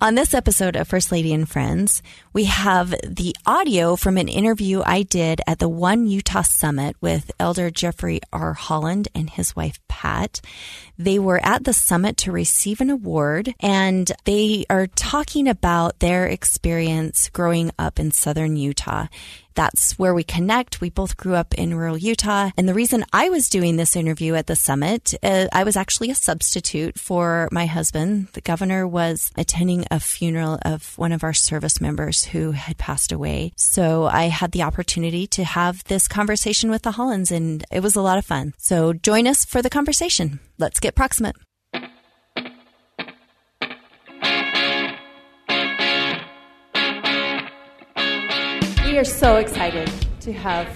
On this episode of First Lady and Friends, we have the audio from an interview I did at the One Utah Summit with Elder Jeffrey R. Holland and his wife Pat. They were at the summit to receive an award and they are talking about their experience growing up in southern Utah that's where we connect. We both grew up in rural Utah. And the reason I was doing this interview at the summit, uh, I was actually a substitute for my husband. The governor was attending a funeral of one of our service members who had passed away. So I had the opportunity to have this conversation with the Hollands and it was a lot of fun. So join us for the conversation. Let's get proximate. We are so excited to have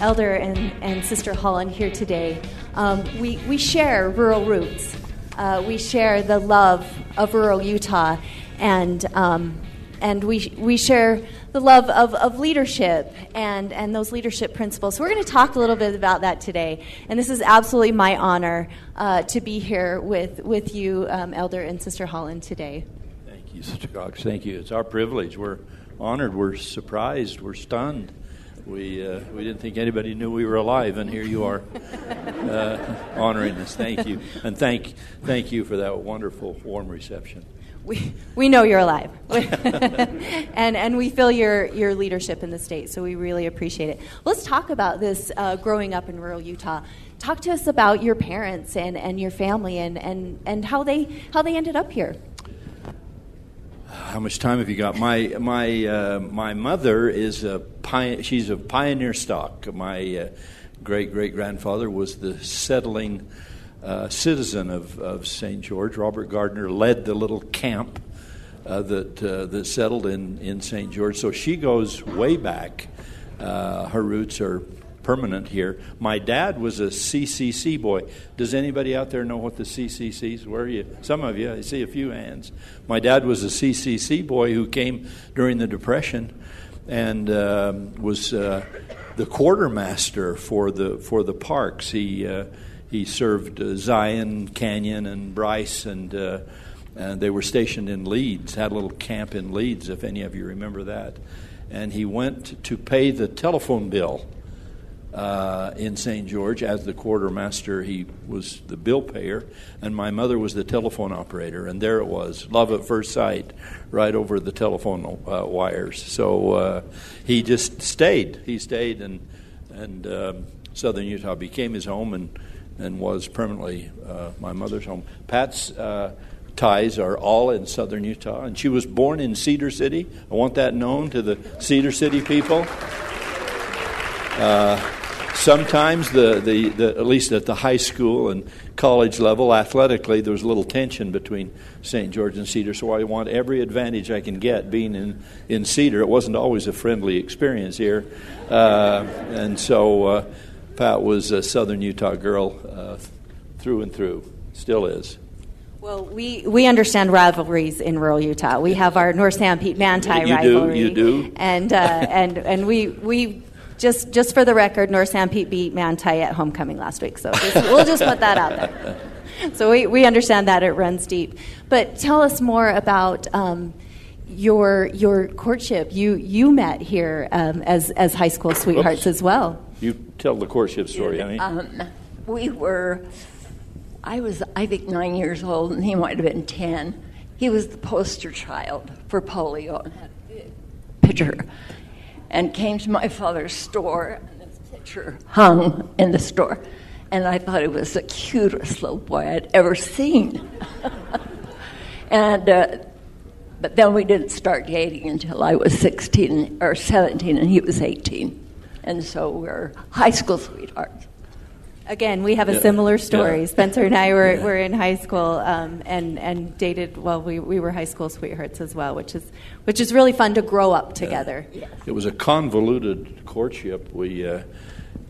Elder and, and Sister Holland here today. Um, we, we share rural roots. Uh, we share the love of rural Utah, and, um, and we, we share the love of, of leadership and, and those leadership principles. So, we're going to talk a little bit about that today. And this is absolutely my honor uh, to be here with, with you, um, Elder and Sister Holland, today. Thank you, Sister Cox. Thank you. It's our privilege. We're honored. We're surprised. We're stunned. We, uh, we didn't think anybody knew we were alive, and here you are uh, honoring us. Thank you. And thank, thank you for that wonderful, warm reception. We, we know you're alive. and, and we feel your, your leadership in the state, so we really appreciate it. Let's talk about this uh, growing up in rural Utah. Talk to us about your parents and, and your family and, and, and how, they, how they ended up here how much time have you got? My my uh, my mother is a she's a pioneer stock. My uh, great great grandfather was the settling uh, citizen of, of St. George. Robert Gardner led the little camp uh, that uh, that settled in in St. George. So she goes way back. Uh, her roots are permanent here. My dad was a CCC boy. Does anybody out there know what the CCCs were? You, some of you, I see a few hands. My dad was a CCC boy who came during the Depression and uh, was uh, the quartermaster for the for the parks. He uh, he served uh, Zion, Canyon, and Bryce, and uh, and they were stationed in Leeds. Had a little camp in Leeds, if any of you remember that. And he went to pay the telephone bill uh, in St. George. As the quartermaster, he was the bill payer, and my mother was the telephone operator. And there it was, love at first sight, right over the telephone uh, wires. So uh, he just stayed. He stayed, and and um, Southern Utah became his home, and and was permanently uh, my mother's home. Pat's uh, ties are all in southern Utah, and she was born in Cedar City. I want that known to the Cedar City people. Uh, sometimes the, the, the, at least at the high school and college level athletically there was a little tension between st george and cedar so i want every advantage i can get being in, in cedar it wasn't always a friendly experience here uh, and so uh, pat was a southern utah girl uh, through and through still is well, we, we understand rivalries in rural Utah. We have our North Sanpete Manti you rivalry. Do, you do. And, uh, and, and we, we just just for the record, North Sanpete beat Manti at homecoming last week. So just, we'll just put that out there. So we, we understand that it runs deep. But tell us more about um, your your courtship. You you met here um, as as high school sweethearts Oops. as well. You tell the courtship story, honey. Um, we were. I was, I think, nine years old, and he might have been ten. he was the poster child for polio and had a big picture. And came to my father's store, and this picture hung in the store. And I thought it was the cutest little boy I'd ever seen. and uh, but then we didn't start dating until I was 16 or 17, and he was 18. And so we're high school sweethearts. Again, we have a Yeah. similar story. Yeah. Spencer and I were, Yeah. were in high school um, and, and dated, well, we, we were high school sweethearts as well, which is, which is really fun to grow up together. It was a convoluted courtship. We uh,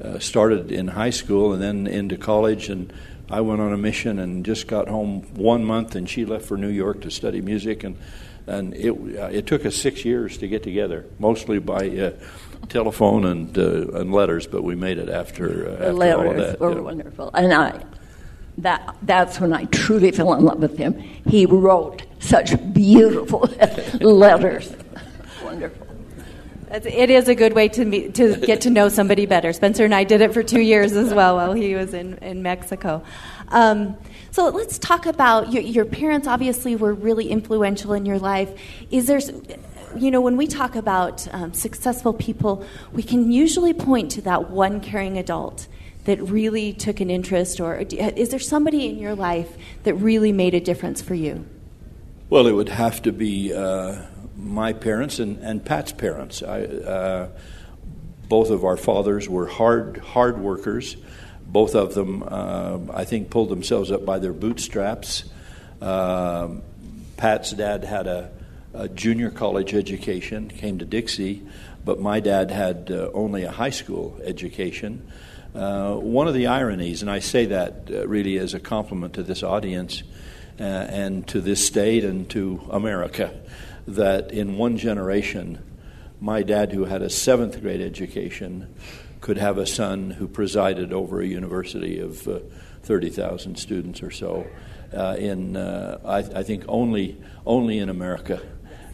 uh, started in high school and then into college, and I went on a mission and just got home one month, and she left for New York to study music, and and it uh, it took us six years to get together, mostly by uh, telephone and uh, and letters, but we made it after, uh, The after all of letters that. were yeah. wonderful. And I, that, that's when I truly fell in love with him. He wrote such beautiful letters. Wonderful. It's, a good way to meet, to get to know somebody better. Spencer and I did it for two years as well while he was in, in Mexico. Um, so let's talk about your, your parents. Obviously, were really influential in your life. Is there, s- you know, when we talk about um, successful people, we can usually point to that one caring adult that really took an interest, or is there somebody in your life that really made a difference for you? Well, it would have to be uh, my parents and, and Pat's parents. I, uh, both of our fathers were hard hard workers. Both of them, uh, I think, pulled themselves up by their bootstraps. Um Pat's dad had a, a junior college education, came to Dixie, but my dad had uh, only a high school education. Uh, one of the ironies, and I say that uh, really as a compliment to this audience uh, and to this state and to America, that in one generation, my dad, who had a seventh grade education, could have a son who presided over a university of uh, 30,000 students or so. Uh, in, I, I think, only only in America,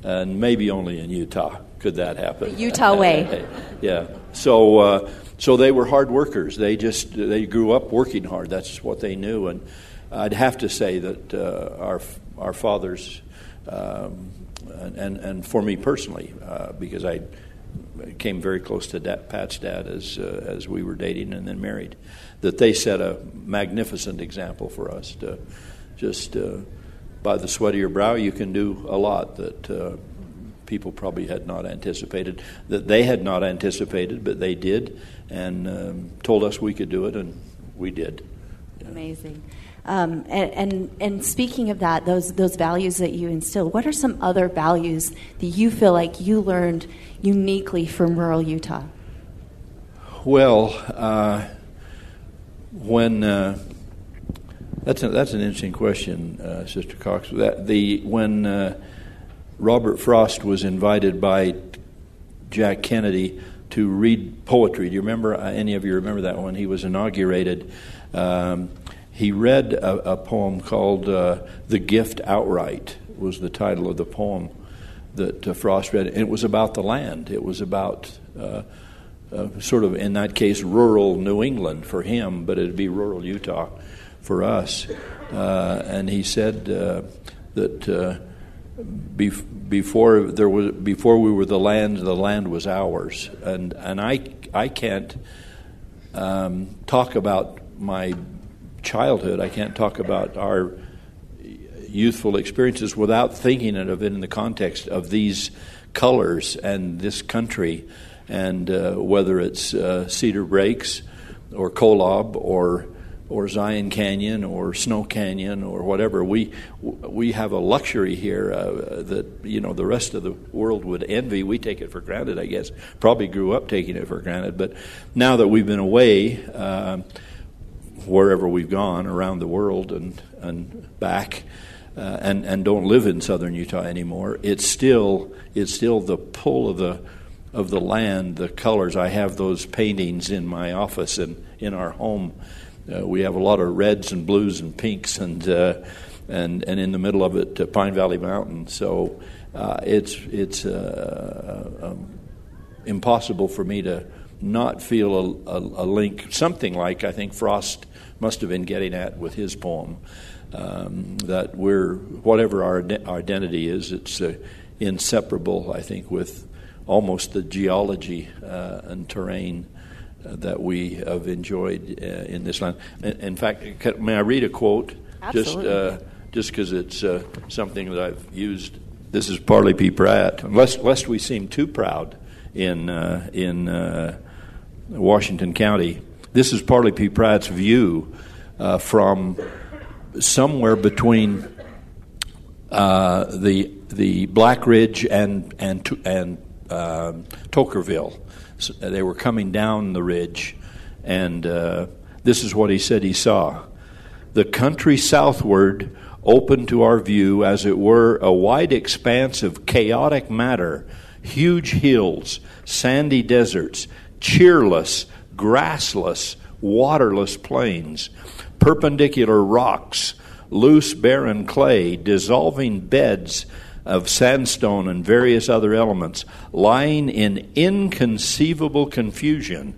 and maybe only in Utah could that happen. The Utah way. yeah. So uh, so they were hard workers. They just they grew up working hard. That's what they knew. And I'd have to say that uh, our our fathers, um, and and for me personally, uh, because I came very close to da- Pat's dad as uh, as we were dating and then married, that they set a magnificent example for us to just. By the sweat of your brow, you can do a lot that uh, people probably had not anticipated, that they had not anticipated, but they did, and um, told us we could do it, and we did. Amazing. Um, and, and and speaking of that, those those values that you instill, what are some other values that you feel like you learned uniquely from rural Utah? Well, uh, when uh, that's a, that's an interesting question, uh, Sister Cox. That the when uh, Robert Frost was invited by Jack Kennedy to read poetry. Do you remember uh, any of you remember that when he was inaugurated? Um, he read a, a poem called uh, "The Gift Outright." Was the title of the poem that uh, Frost read. And it was about the land. It was about uh, uh, sort of, in that case, rural New England for him, but it'd be rural Utah for us. Uh, and he said uh, that uh, bef- before there was before we were the land, the land was ours. And and I I can't um, talk about my childhood. I can't talk about our youthful experiences without thinking of it in the context of these colors and this country, and uh, whether it's uh, Cedar Breaks or Kolob or or Zion Canyon or Snow Canyon or whatever. We we have a luxury here uh, that you know the rest of the world would envy. We take it for granted, I guess. Probably grew up taking it for granted, but now that we've been away. Uh, wherever we've gone around the world and, and back, uh, and, and don't live in southern Utah anymore, it's still, it's still the pull of the, of the land, the colors. I have those paintings in my office and in our home. Uh, we have a lot of reds and blues and pinks, and, uh, and, and in the middle of it, uh, Pine Valley Mountain. So uh, it's, it's uh, um, impossible for me to not feel a, a, a, link, something like I think Frost must have been getting at with his poem, um, that we're whatever our, our identity is, it's uh, inseparable. I think with almost the geology uh, and terrain uh, that we have enjoyed uh, in this land. In, fact, may I read a quote? Absolutely. Just just because it's something that I've used. This is Parley P. Pratt. Lest, lest we seem too proud in in Washington County. This is Parley P. Pratt's view uh, from somewhere between uh, the the Black Ridge and and and uh, Toquerville. So they were coming down the ridge, and uh, this is what he said he saw: the country southward opened to our view, as it were, a wide expanse of chaotic matter, huge hills, sandy deserts, cheerless, grassless, waterless plains perpendicular rocks, loose barren clay, dissolving beds of sandstone and various other elements, lying in inconceivable confusion.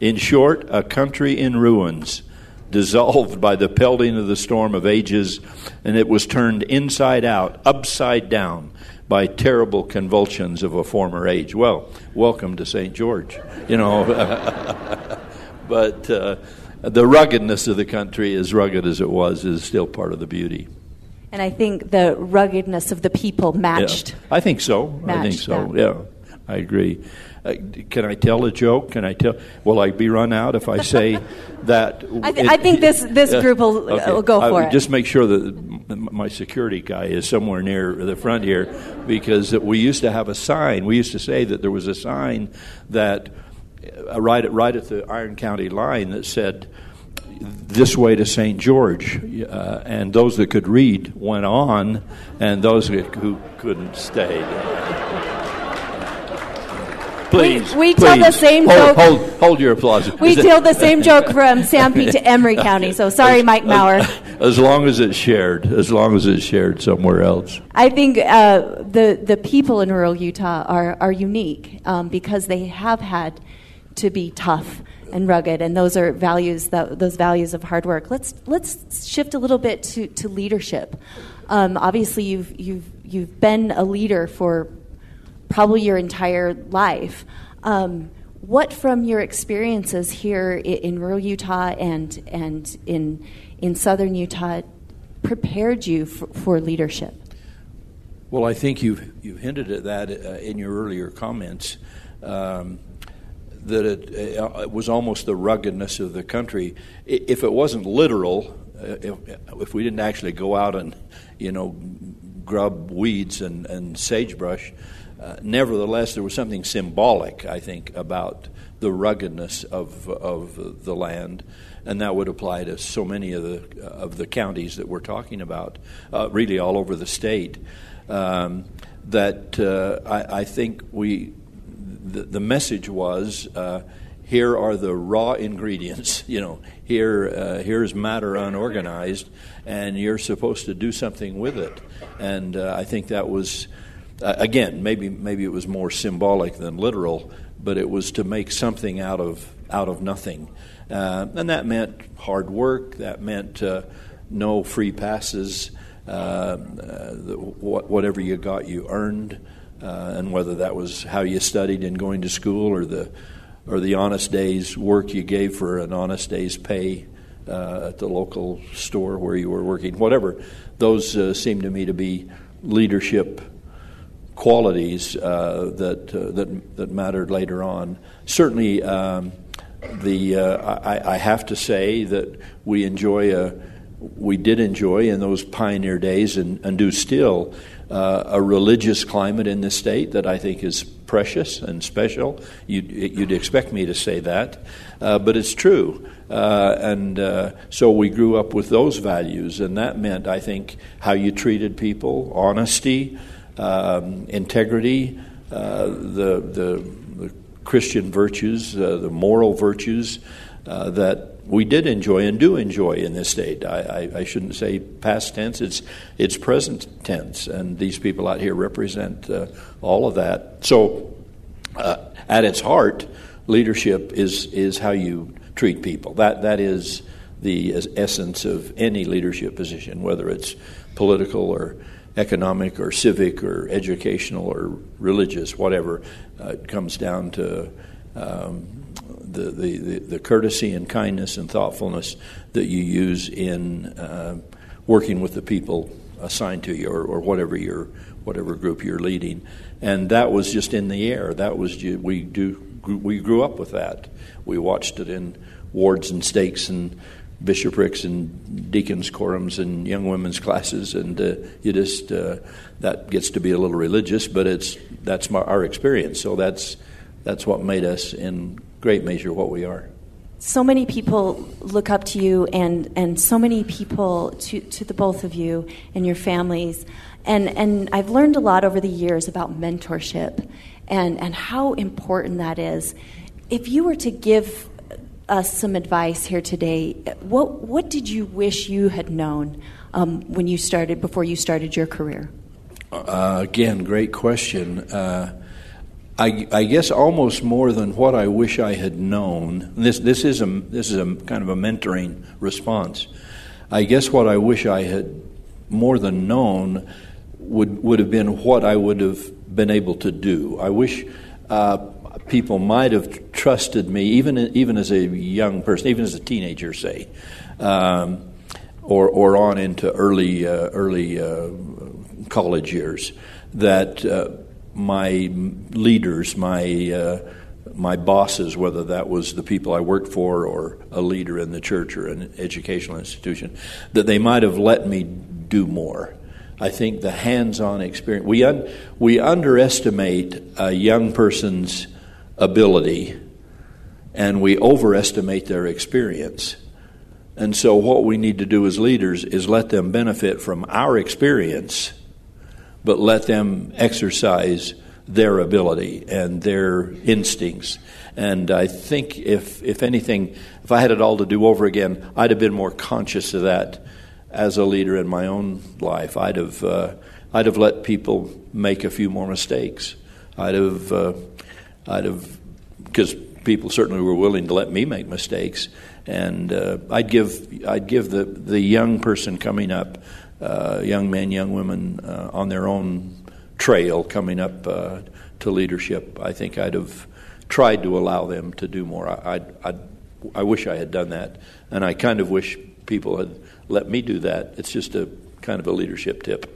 In short, a country in ruins, dissolved by the pelting of the storm of ages, and it was turned inside out, upside down, by terrible convulsions of a former age. Well, welcome to St. George, you know. but. Uh, the ruggedness of the country, as rugged as it was, is still part of the beauty. And I think the ruggedness of the people matched. Yeah. I think so. Matched I think so. That. Yeah, I agree. Uh, can I tell a joke? Can I tell? Will I be run out if I say that? I, th- it, I, think this this uh, group will, okay. will go for I, it. Just make sure that my security guy is somewhere near the front here, because we used to have a sign. We used to say that there was a sign that uh, right at right at the Iron County line that said this way to St. George. Uh, and those that could read went on, and those who couldn't stayed. Please, we, we please. tell the same hold, joke. Hold, hold your applause. We tell the same joke from Sanpete to Emery County. So sorry, Mike Maurer. As long as it's shared, as long as it's shared somewhere else. I think uh, the the people in rural Utah are are unique um, because they have had to be tough and rugged, and those are values that those values of hard work. Let's let's shift a little bit to, to leadership. Um, obviously, you've you've you've been a leader for probably your entire life. Um, what from your experiences here in, rural Utah and and in in southern Utah prepared you for, for leadership? Well, I think you've you've hinted at that uh, in your earlier comments. Um, that it, uh, it, was almost the ruggedness of the country. If it wasn't literal, uh, if, if, we didn't actually go out and, you know, grub weeds and, and sagebrush, uh, nevertheless, there was something symbolic, I think, about the ruggedness of, of the land. And that would apply to so many of the, of the counties that we're talking about, uh, really all over the state. Um, that uh, I, I think we the, the message was uh, here are the raw ingredients. You know, here uh, here's matter unorganized, and you're supposed to do something with it. And uh, I think that was uh, again maybe maybe it was more symbolic than literal, but it was to make something out of out of nothing, uh, and that meant hard work. That meant uh, no free passes. whatever you got, you earned uh, and whether that was how you studied and going to school or the or the honest day's work you gave for an honest day's pay uh, at the local store where you were working, whatever. Those uh, seem to me to be leadership qualities uh, that, uh, that that mattered later on. Certainly, um, the uh, I, I, have to say that we enjoy a we did enjoy in those pioneer days and, and do still uh, a religious climate in the state that I think is precious and special. You'd, you'd expect me to say that, uh, but it's true. Uh, and uh, so we grew up with those values, and that meant, I think, how you treated people, honesty, um, integrity, uh, the, the, the, Christian virtues, uh, the moral virtues that we did enjoy and do enjoy in this state. I, I, I, shouldn't say past tense; it's it's present tense, and these people out here represent uh, all of that. So, uh, at its heart, leadership is is how you treat people. That that is the essence of any leadership position, whether it's political or economic or civic or educational or religious, whatever. Uh, it comes down to um, the, the, the, courtesy and kindness and thoughtfulness that you use in uh, working with the people assigned to you or, or whatever your whatever group you're leading. And that was just in the air. That was we do we grew up with that. We watched it in wards and stakes and bishoprics and deacons quorums and young women's classes, and uh, you just uh, that gets to be a little religious, but it's that's my, our experience. So that's that's what made us in great measure what we are. So many people look up to you, and and so many people to to the both of you and your families, and and I've learned a lot over the years about mentorship, and and how important that is. If you were to give us some advice here today. What what did you wish you had known um, when you started before you started your career? Uh, again, great question. Uh, I, I, guess almost more than what I wish I had known. This this is a this is a kind of a mentoring response. I guess what I wish I had more than known would would have been what I would have been able to do. I wish. Uh, people might have trusted me, even even as a young person, even as a teenager, say, um, or or on into early uh, early uh, college years, that uh, my leaders, my uh, my bosses, whether that was the people I worked for or a leader in the church or an educational institution, that they might have let me do more. I think the hands-on experience we un, we underestimate a young person's ability and we overestimate their experience. And so, what we need to do as leaders is let them benefit from our experience, but let them exercise their ability and their instincts. And I think, if, if anything, if I had it all to do over again, I'd have been more conscious of that as a leader in my own life. I'd have, uh, I'd have let people make a few more mistakes. I'd have. Uh, I'd have, because people certainly were willing to let me make mistakes, and uh, I'd give I'd give the the young person coming up, young men, young women uh, on their own trail coming up uh, to leadership. I think I'd have tried to allow them to do more. I I I wish I had done that, and I kind of wish people had let me do that. It's just a kind of a leadership tip.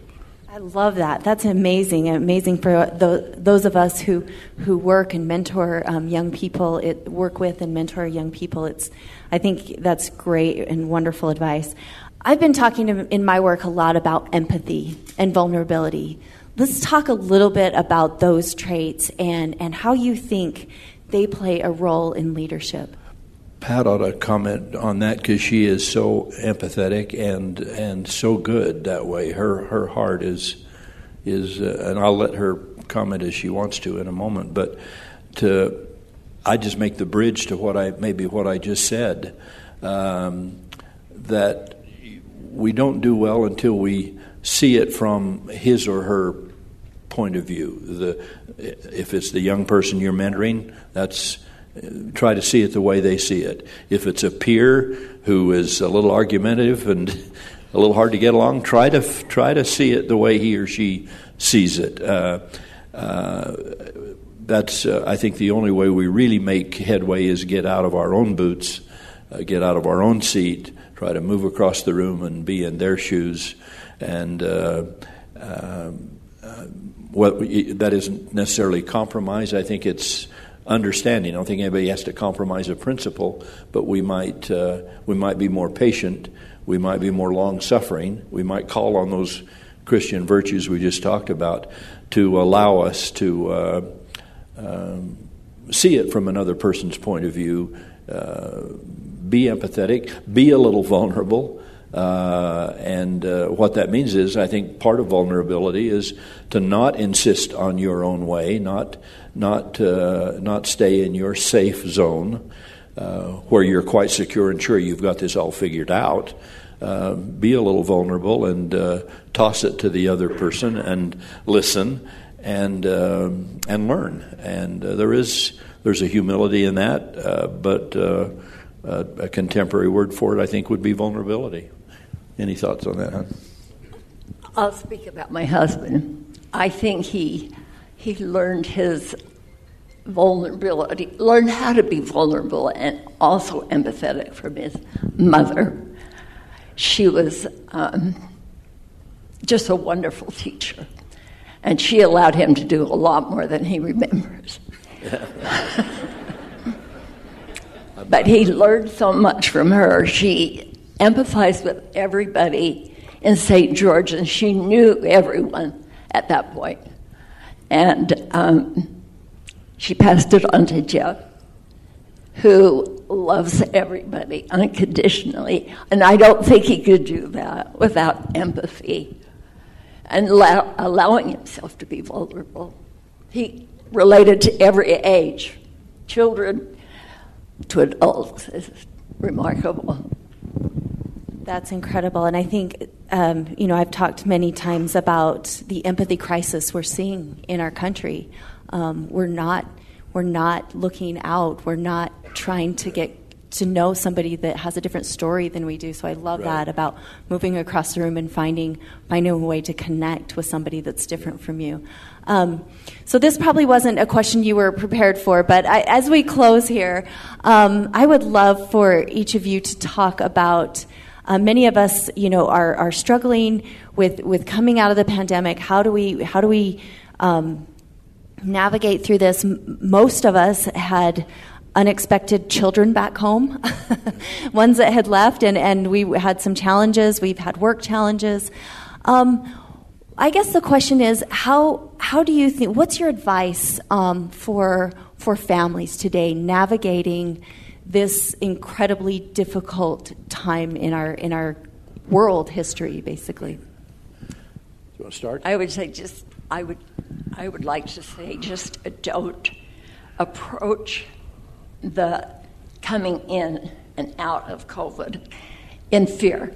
I love that. That's amazing. Amazing for the, those of us who, who work and mentor um, young people, it, work with and mentor young people. It's, I think that's great and wonderful advice. I've been talking in my work a lot about empathy and vulnerability. Let's talk a little bit about those traits and, and how you think they play a role in leadership. Pat ought to comment on that because she is so empathetic and and so good that way. Her her heart is is, uh, and I'll let her comment as she wants to in a moment. But to I just make the bridge to what I maybe what I just said um, that we don't do well until we see it from his or her point of view. The if it's the young person you're mentoring, that's try to see it the way they see it. If it's a peer who is a little argumentative and a little hard to get along, try to try to see it the way he or she sees it. Uh, uh, that's uh, I think the only way we really make headway is get out of our own boots, uh, get out of our own seat, try to move across the room and be in their shoes, and. Uh, uh, what that isn't necessarily compromise. I think it's understanding. I don't think anybody has to compromise a principle, but we might uh, we might be more patient. We might be more long suffering. We might call on those Christian virtues we just talked about to allow us to uh, um, see it from another person's point of view. Uh, be empathetic. Be a little vulnerable. Uh, and uh, what that means is, I think part of vulnerability is to not insist on your own way, not not uh, not stay in your safe zone uh, where you're quite secure and sure you've got this all figured out. Uh, be a little vulnerable and uh, toss it to the other person and listen and and learn. And there is there's a humility in that, but a, a contemporary word for it, I think, would be vulnerability. Any thoughts on that, huh? I'll speak about my husband. I think he he learned his vulnerability, learned how to be vulnerable and also empathetic from his mother. She was um, just a wonderful teacher, and she allowed him to do a lot more than he remembers. but he learned so much from her. She empathized with everybody in St. George, and she knew everyone at that point. And um, she passed it on to Jeff, who loves everybody unconditionally. And I don't think he could do that without empathy and allow, allowing himself to be vulnerable. He related to every age, children to adults. It's remarkable. That's incredible. And I think, um, you know, I've talked many times about the empathy crisis we're seeing in our country. Um, we're not we're not looking out. We're not trying to get to know somebody that has a different story than we do. So I love right. that about moving across the room and finding finding a way to connect with somebody that's different from you. Um, so this probably wasn't a question you were prepared for, but I, as we close here, um, I would love for each of you to talk about. Uh, many of us, you know, are, are struggling with, with coming out of the pandemic. How do we how do we um, navigate through this? most of us had unexpected children back home, ones that had left, and, and we had some challenges. We've had work challenges. Um, I guess the question is how how do you think? What's your advice um, for for families today navigating this incredibly difficult time in our in our world history, basically? Do you want to start? I would say just I would I would like to say just don't approach the coming in and out of COVID in fear.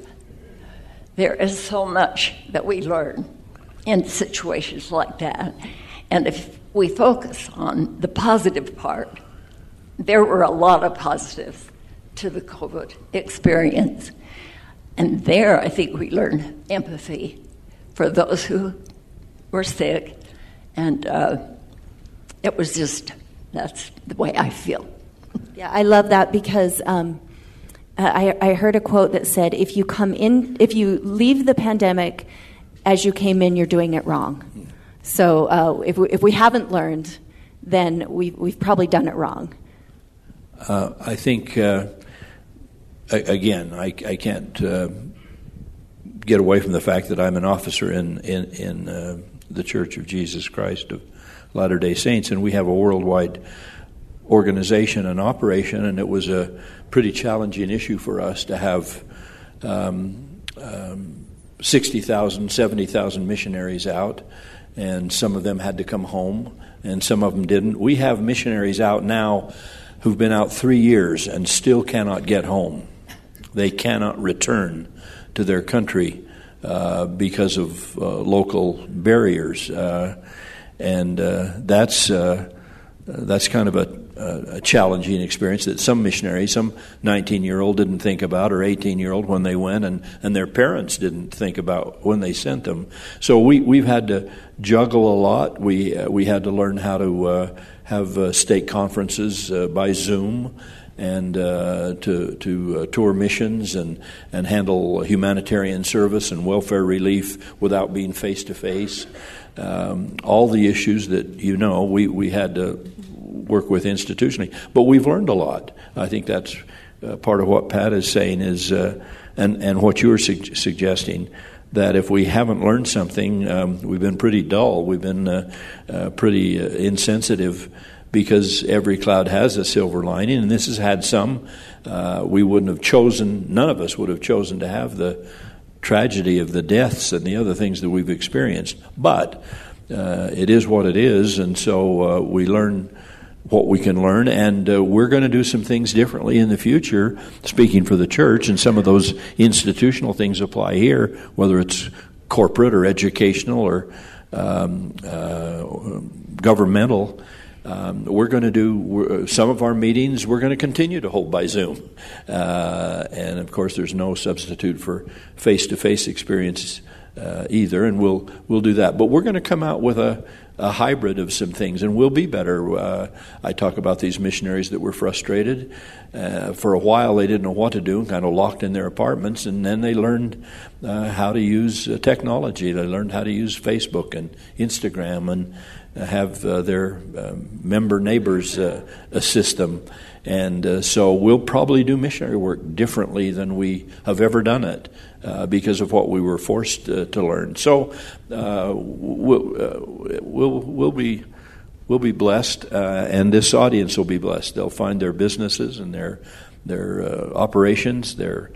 There is so much that we learn in situations like that. And if we focus on the positive part, there were a lot of positives to the COVID experience. And there, I think we learned empathy for those who were sick. And uh, it was just, that's the way I feel. Yeah, I love that because um, I, I heard a quote that said, "If you come in, if you leave the pandemic as you came in, you're doing it wrong." So uh, if we, if we haven't learned, then we've we've probably done it wrong. Uh, I think uh, again, I, I can't uh, get away from the fact that I'm an officer in in, in uh, the Church of Jesus Christ of Latter Day Saints, and we have a worldwide organization and operation, and it was a pretty challenging issue for us to have um, um, 60,000, 70,000 missionaries out, and some of them had to come home, and some of them didn't. We have missionaries out now who've been out three years and still cannot get home. They cannot return to their country uh, because of uh, local barriers. Uh, and uh, that's, uh, that's kind of a a challenging experience that some missionaries, some 19 year old didn't think about, or 18 year old when they went, and, and their parents didn't think about when they sent them. So we, we've had to juggle a lot. We, uh, we had to learn how to uh, have uh, stake conferences uh, by Zoom and uh, to to uh, tour missions and and handle humanitarian service and welfare relief without being face to face. All the issues that you know, we we had to work with institutionally. But we've learned a lot. I think that's uh, part of what Pat is saying is, uh, and and what you are su- suggesting. That if we haven't learned something, um, we've been pretty dull. We've been uh, uh pretty uh, insensitive because every cloud has a silver lining, and this has had some. Uh, we wouldn't have chosen, none of us would have chosen to have the tragedy of the deaths and the other things that we've experienced. But uh, it is what it is, and so uh, we learn what we can learn, and uh, we're going to do some things differently in the future, speaking for the church, and some of those institutional things apply here, whether it's corporate or educational or um, uh, governmental. Um, we're going to do some of our meetings. We're going to continue to hold by Zoom, uh, and of course, there's no substitute for face-to-face experiences uh, either, and we'll we'll do that. But we're going to come out with a a hybrid of some things, and we'll be better. Uh, I talk about these missionaries that were frustrated. Uh, for a while, they didn't know what to do, and kind of locked in their apartments, and then they learned uh, how to use uh, technology. They learned how to use Facebook and Instagram and have uh, their um, member neighbors assist them. And so we'll probably do missionary work differently than we have ever done it uh, because of what we were forced uh, to learn. So uh, we'll, uh, we'll, we'll, be, we'll be blessed, uh, and this audience will be blessed. They'll find their businesses and their, their operations, their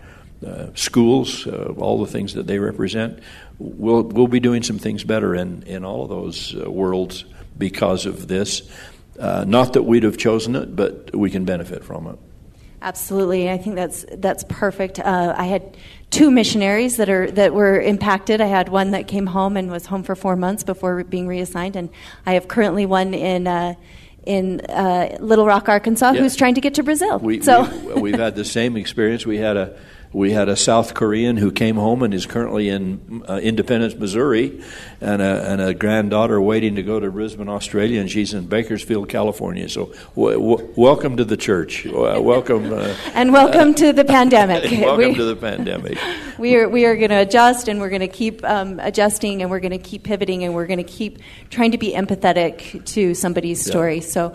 schools, all the things that they represent. We'll, we'll be doing some things better in, in all of those worlds because of this. Uh, not that we'd have chosen it, but we can benefit from it. Absolutely, I think that's that's perfect. Uh, I had two missionaries that are that were impacted. I had one that came home and was home for four months before being reassigned, and I have currently one in. Uh, in uh, Little Rock, Arkansas, yeah. who's trying to get to Brazil. We, so we, we've had the same experience. We had a we had a South Korean who came home and is currently in uh, Independence, Missouri, and a, and a, granddaughter waiting to go to Brisbane, Australia, and she's in Bakersfield, California. So, w- w- welcome to the church. Uh, welcome. Uh, and welcome to the pandemic. welcome we, to the pandemic. We are, we are going to adjust, and we're going to keep um, adjusting, and we're going to keep pivoting, and we're going to keep trying to be empathetic to somebody's yeah. story. So,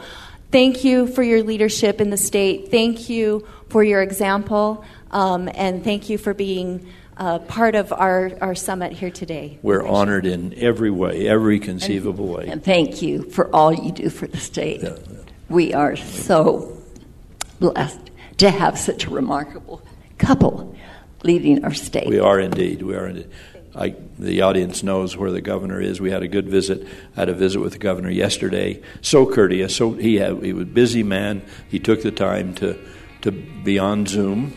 thank you for your leadership in the state. Thank you for your example. Um, and thank you for being uh, part of our, our summit here today. We're honored in every way, every conceivable and, way. And thank you for all you do for the state. Yeah. We are so blessed to have such a remarkable couple leading our state. We are indeed. We are indeed. I, the audience knows where the governor is. We had a good visit. I had a visit with the governor yesterday. So courteous. So he had, he was a busy man. He took the time to to be on Zoom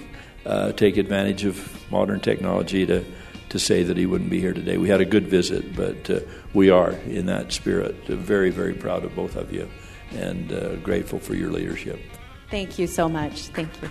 uh, take advantage of modern technology to, to say that he wouldn't be here today. We had a good visit, but uh, we are, in that spirit, uh, very, very proud of both of you and uh, grateful for your leadership. Thank you so much. Thank you.